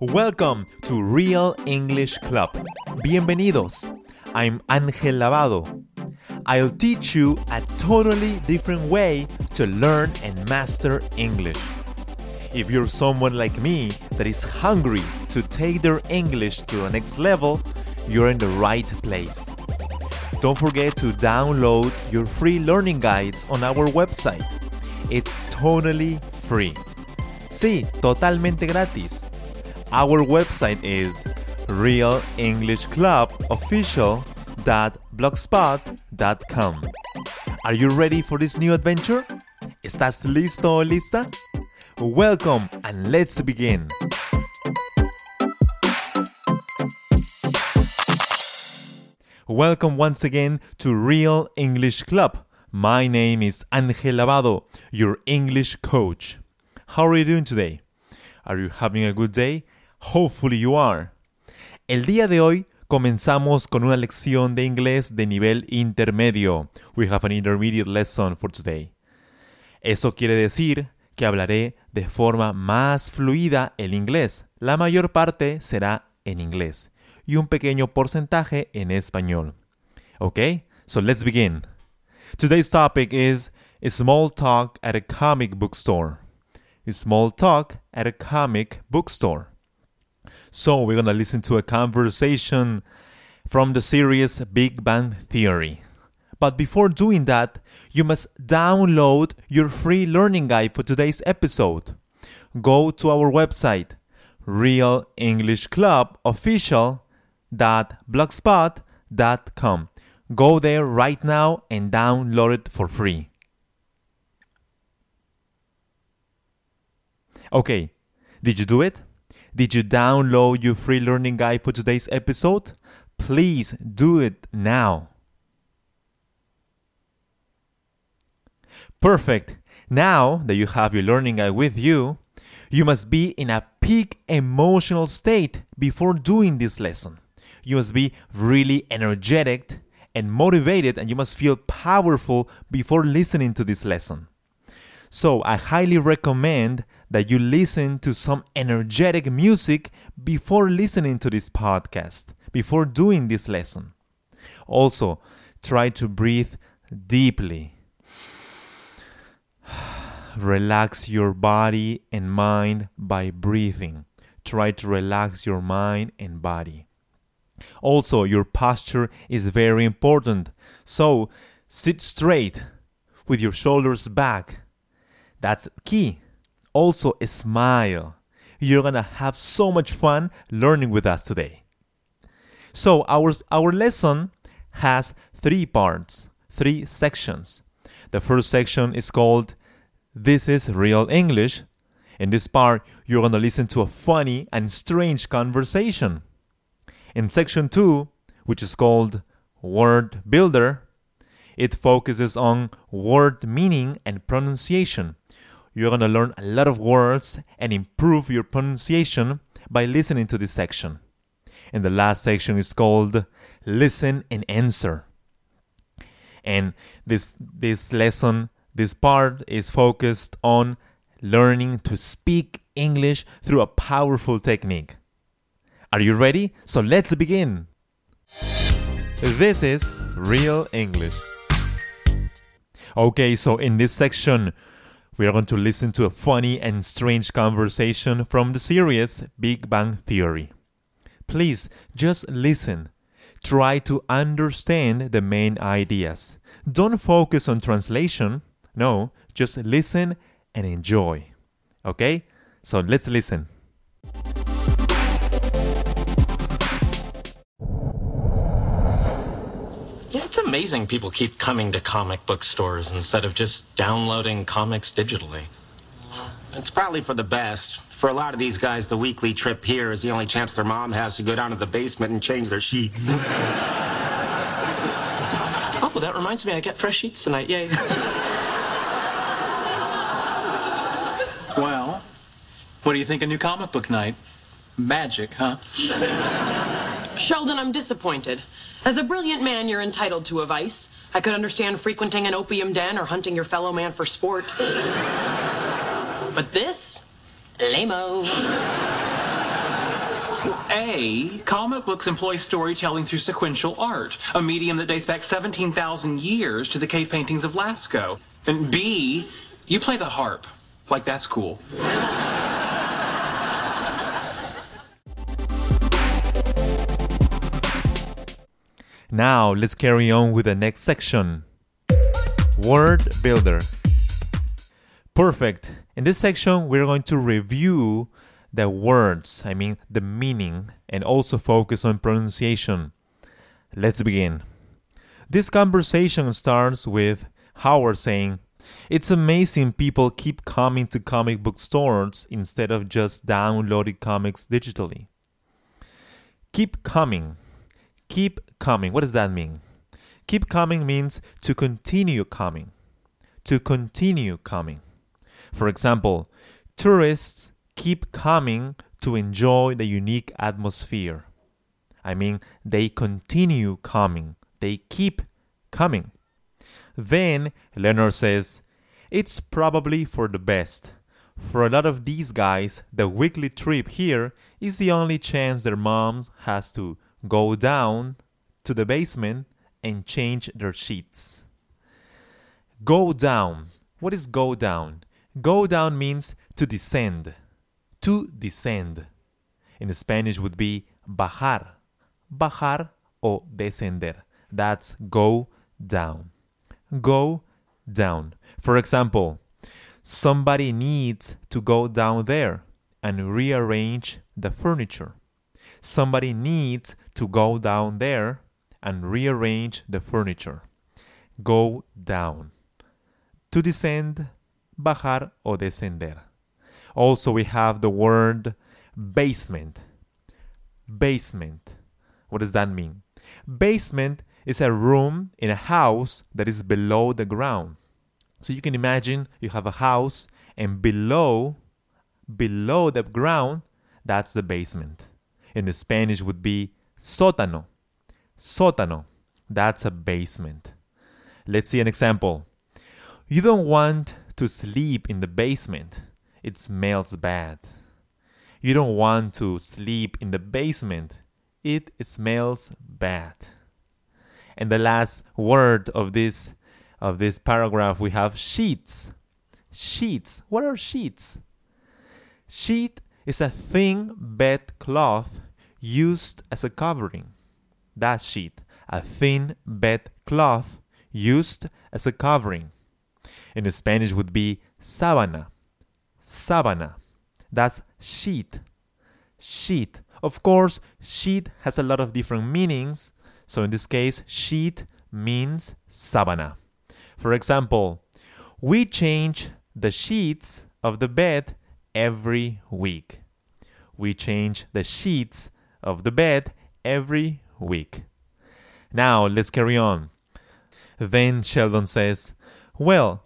Welcome to Real English Club. Bienvenidos. I'm Ángel Lavado. I'll teach you a totally different way to learn and master English. If you're someone like me that is hungry to take their English to the next level, you're in the right place. Don't forget to download your free learning guides on our website. It's totally free. Sí, totalmente gratis. Our website is realenglishclubofficial.blogspot.com. Are you ready for this new adventure? ¿Estás listo o lista? Welcome and let's begin. Welcome once again to Real English Club. My name is Ángel Lavado, your English coach. How are you doing today? Are you having a good day? Hopefully you are. El día de hoy comenzamos con una lección de inglés de nivel intermedio. We have an intermediate lesson for today. Eso quiere decir que hablaré de forma más fluida el inglés. La mayor parte será en inglés y un pequeño porcentaje en español. Okay, so let's begin. Today's topic is a small talk at a comic book store. Small talk at a comic book store. So we're gonna listen to a conversation from the series Big Bang Theory. But before doing that, you must download your free learning guide for today's episode. Go to our website, Real English Club Official. Go there right now and download it for free. Okay, did you do it? Did you download your free learning guide for today's episode? Please do it now. Perfect. Now that you have your learning guide with you, you must be in a peak emotional state before doing this lesson. You must be really energetic and motivated, and you must feel powerful before listening to this lesson. So, I highly recommend that you listen to some energetic music before listening to this podcast, before doing this lesson. Also, try to breathe deeply. Relax your body and mind by breathing. Try to relax your mind and body. Also, your posture is very important. So, sit straight with your shoulders back. That's key. Also, smile. You're gonna have so much fun learning with us today. So, our, our lesson has three parts, three sections. The first section is called This is Real English. In this part, you're gonna listen to a funny and strange conversation. In section 2, which is called Word Builder, it focuses on word meaning and pronunciation. You're going to learn a lot of words and improve your pronunciation by listening to this section. And the last section is called Listen and Answer. And this this lesson, this part is focused on learning to speak English through a powerful technique. Are you ready? So let's begin. This is Real English. Okay, so in this section, we are going to listen to a funny and strange conversation from the series Big Bang Theory. Please just listen. Try to understand the main ideas. Don't focus on translation. No, just listen and enjoy. Okay? So let's listen. It's amazing people keep coming to comic book stores instead of just downloading comics digitally. It's probably for the best. For a lot of these guys, the weekly trip here is the only chance their mom has to go down to the basement and change their sheets. Oh, that reminds me, I get fresh sheets tonight. Yay. Well, what do you think of new comic book night? Magic, huh? Sheldon, I'm disappointed. As a brilliant man, you're entitled to a vice. I could understand frequenting an opium den or hunting your fellow man for sport. but this? Lame-o. A, comic books employ storytelling through sequential art, a medium that dates back 17,000 years to the cave paintings of Lascaux. And B, you play the harp. Like that's cool. Now let's carry on with the next section Word Builder. Perfect. In this section, we're going to review the words, I mean the meaning, and also focus on pronunciation. Let's begin. This conversation starts with Howard saying, It's amazing people keep coming to comic book stores instead of just downloading comics digitally. Keep coming. Keep coming. What does that mean? Keep coming means to continue coming. To continue coming. For example, tourists keep coming to enjoy the unique atmosphere. I mean, they continue coming. They keep coming. Then Leonard says, It's probably for the best. For a lot of these guys, the weekly trip here is the only chance their moms has to go down to the basement and change their sheets. Go down. What is go down? Go down means to descend. To descend. In Spanish would be bajar. Bajar o descender. That's go down. Go down. For example, somebody needs to go down there and rearrange the furniture. Somebody needs to go down there and rearrange the furniture. Go down. To descend, bajar o descender. Also, we have the word basement. Basement. What does that mean? Basement is a room in a house that is below the ground. So you can imagine you have a house and below below the ground that's the basement. In Spanish would be sótano. Sótano. That's a basement. Let's see an example. You don't want to sleep in the basement. It smells bad. You don't want to sleep in the basement. It smells bad. And the last word of this of this paragraph we have sheets. Sheets. What are sheets? Sheet is a thin bed cloth used as a covering. That sheet, a thin bed cloth used as a covering. In Spanish would be sábana. Sábana. That's sheet. Sheet. Of course, sheet has a lot of different meanings. So in this case, sheet means sábana. For example, we change the sheets of the bed every week. We change the sheets of the bed every week. Now, let's carry on. Then Sheldon says, Well,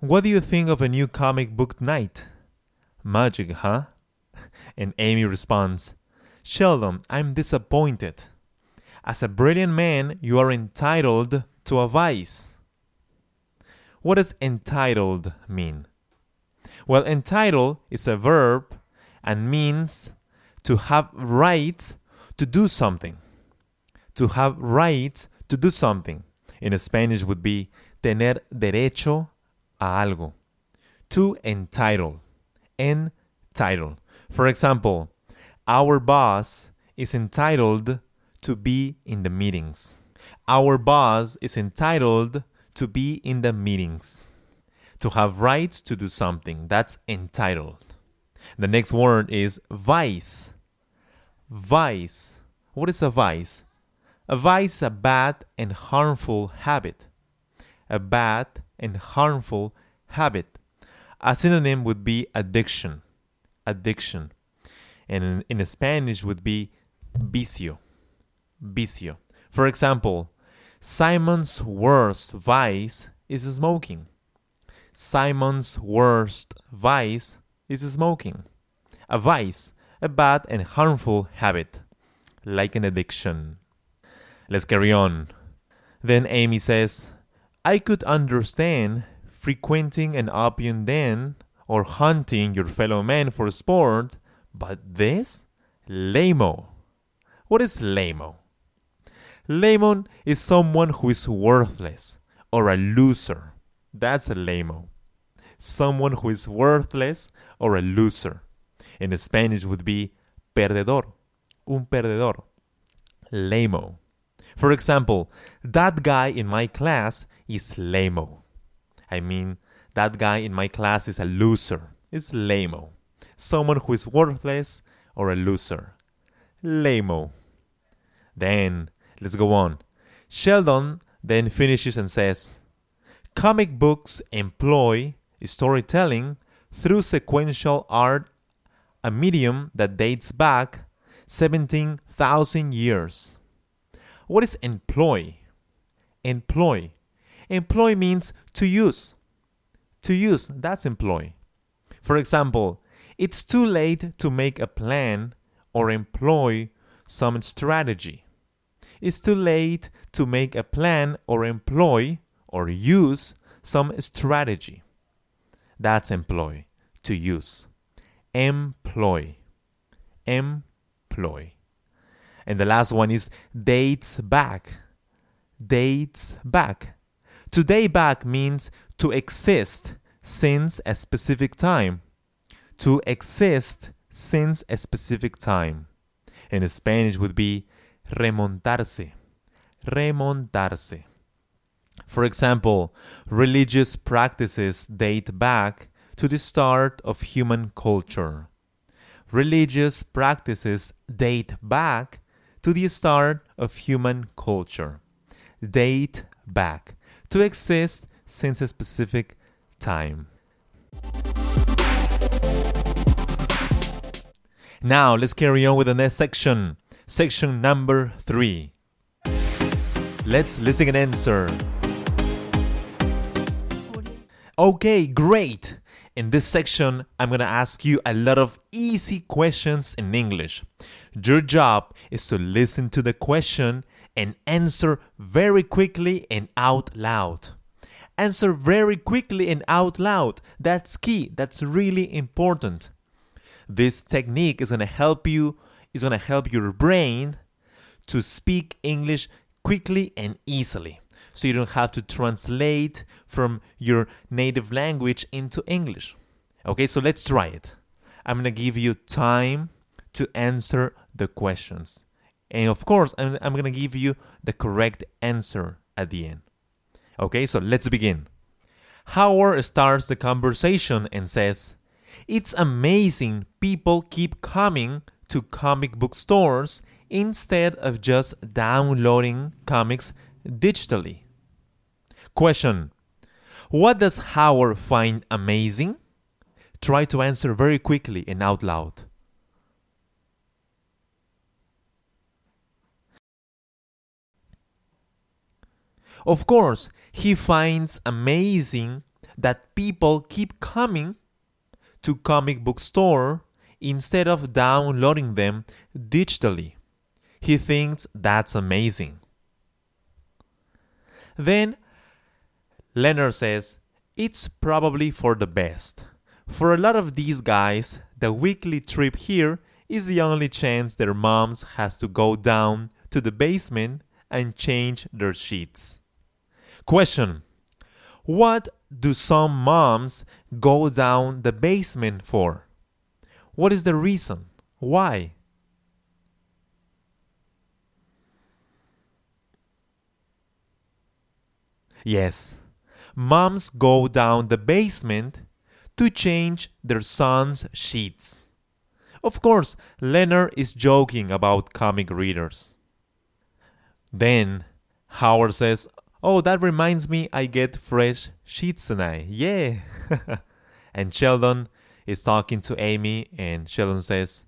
what do you think of a new comic book night? Magic, huh? And Amy responds, Sheldon, I'm disappointed. As a brilliant man, you are entitled to a vice. What does entitled mean? Well, entitled is a verb and means to have rights to do something. To have rights to do something. In Spanish would be tener derecho a algo. To entitle. Entitle. For example, our boss is entitled to be in the meetings. Our boss is entitled to be in the meetings. To have rights to do something, that's entitled. The next word is vice. Vice. What is a vice? A vice is a bad and harmful habit. A bad and harmful habit. A synonym would be addiction. Addiction. And in, in Spanish would be vicio. Vicio. For example, Simon's worst vice is smoking. Simon's worst vice is smoking. A vice, a bad and harmful habit, like an addiction. Let's carry on. Then Amy says, I could understand frequenting an opium den or hunting your fellow man for sport, but this? Lamo. What is lamo? Lemon is someone who is worthless or a loser. That's a lamo. Someone who is worthless or a loser. In Spanish would be perdedor. Un perdedor. Lamo. For example, that guy in my class is lamo. I mean, that guy in my class is a loser. Is lamo. Someone who is worthless or a loser. Lamo. Then, let's go on. Sheldon then finishes and says, Comic books employ storytelling through sequential art, a medium that dates back 17,000 years. What is employ? Employ. Employ means to use. To use, that's employ. For example, it's too late to make a plan or employ some strategy. It's too late to make a plan or employ or use some strategy. That's employ, to use. Employ. Employ. And the last one is dates back. Dates back. To date back means to exist since a specific time. To exist since a specific time. In Spanish would be remontarse. Remontarse. For example, religious practices date back to the start of human culture. Religious practices date back to the start of human culture. Date back. To exist since a specific time. Now, let's carry on with the next section. Section number three. Let's listen and answer. Okay, great. In this section, I'm to ask you a lot of easy questions in English. Your job is to listen to the question and answer very quickly and out loud. Answer very quickly and out loud. That's key. That's really important. This technique is to help you is to help your brain to speak English quickly and easily so you don't have to translate from your native language into English. Okay, so let's try it. I'm gonna give you time to answer the questions. And of course, I'm, I'm gonna give you the correct answer at the end. Okay, so let's begin. Howard starts the conversation and says, It's amazing people keep coming to comic book stores instead of just downloading comics digitally. Question What does Howard find amazing? Try to answer very quickly and out loud. Of course, he finds amazing that people keep coming to comic book store instead of downloading them digitally. He thinks that's amazing. Then Leonard says, It's probably for the best. For a lot of these guys, the weekly trip here is the only chance their moms has to go down to the basement and change their sheets. Question What do some moms go down the basement for? What is the reason? Why? Yes, moms go down the basement to change their son's sheets. Of course, Leonard is joking about comic readers. Then Howard says, Oh, that reminds me I get fresh sheets tonight. Yeah. and Sheldon is talking to Amy, and Sheldon says,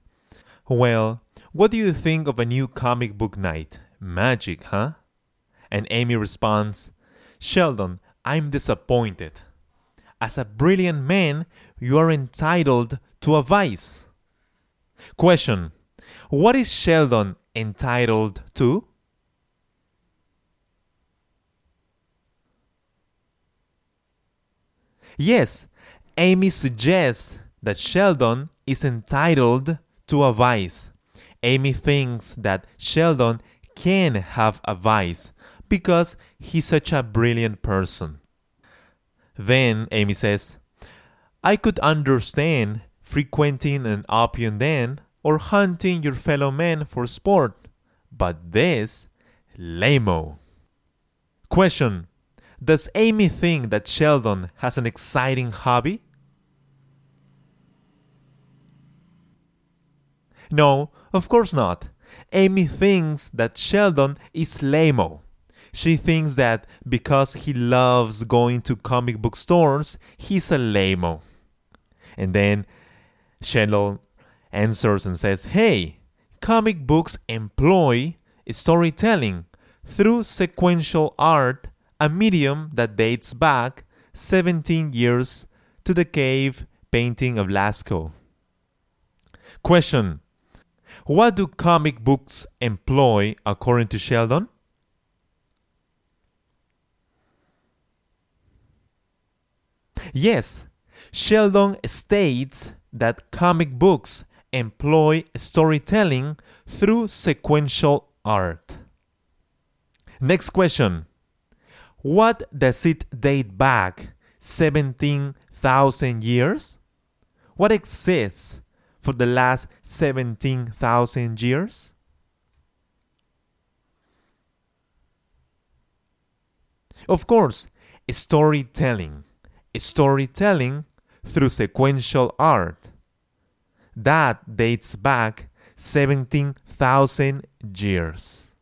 Well, what do you think of a new comic book night? Magic, huh? And Amy responds, Sheldon, I'm disappointed. As a brilliant man, you are entitled to a vice. Question What is Sheldon entitled to? Yes, Amy suggests that Sheldon is entitled to a vice. Amy thinks that Sheldon can have a vice because he's such a brilliant person. Then Amy says, I could understand frequenting an opium den or hunting your fellow men for sport, but this, lame Question Does Amy think that Sheldon has an exciting hobby? No, of course not. Amy thinks that Sheldon is lame She thinks that because he loves going to comic book stores, he's a lame And then Sheldon answers and says, Hey, comic books employ storytelling through sequential art, a medium that dates back 17 years to the cave painting of Lascaux. Question What do comic books employ according to Sheldon? Yes, Sheldon states that comic books employ storytelling through sequential art. Next question. What does it date back 17,000 years? What exists for the last 17,000 years? Of course, storytelling. Storytelling through sequential art. That dates back 17,000 years.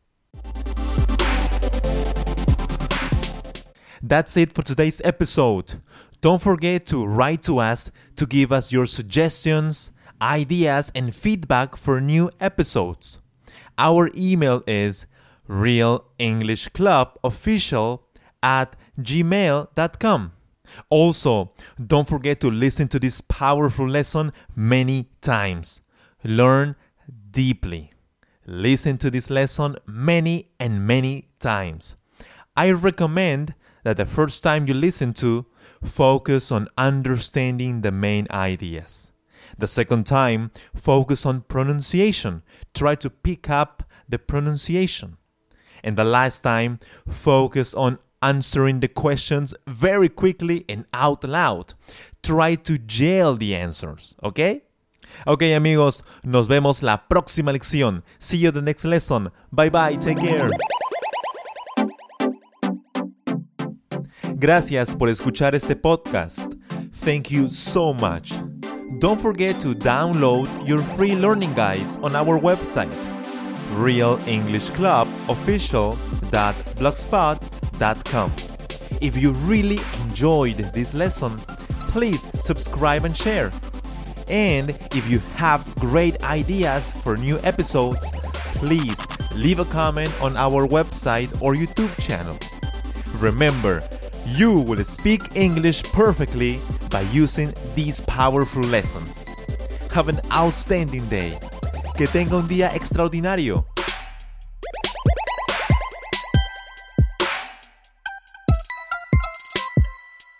That's it for today's episode. Don't forget to write to us to give us your suggestions, ideas, and feedback for new episodes. Our email is realenglishclubofficial at gmail.com. Also, don't forget to listen to this powerful lesson many times. Learn deeply. Listen to this lesson many and many times. I recommend that the first time you listen to, focus on understanding the main ideas. The second time, focus on pronunciation. Try to pick up the pronunciation. And the last time, focus on answering the questions very quickly and out loud. Try to jail the answers, okay? Ok amigos, nos vemos la próxima lección. See you the next lesson. Bye bye, take care. Gracias por escuchar este podcast. Thank you so much. Don't forget to download your free learning guides on our website, realenglishclubofficial.blogspot.com. If you really enjoyed this lesson, please subscribe and share. And if you have great ideas for new episodes, please leave a comment on our website or YouTube channel. Remember, you will speak English perfectly by using these powerful lessons. Have an outstanding day. Que tenga un día extraordinario.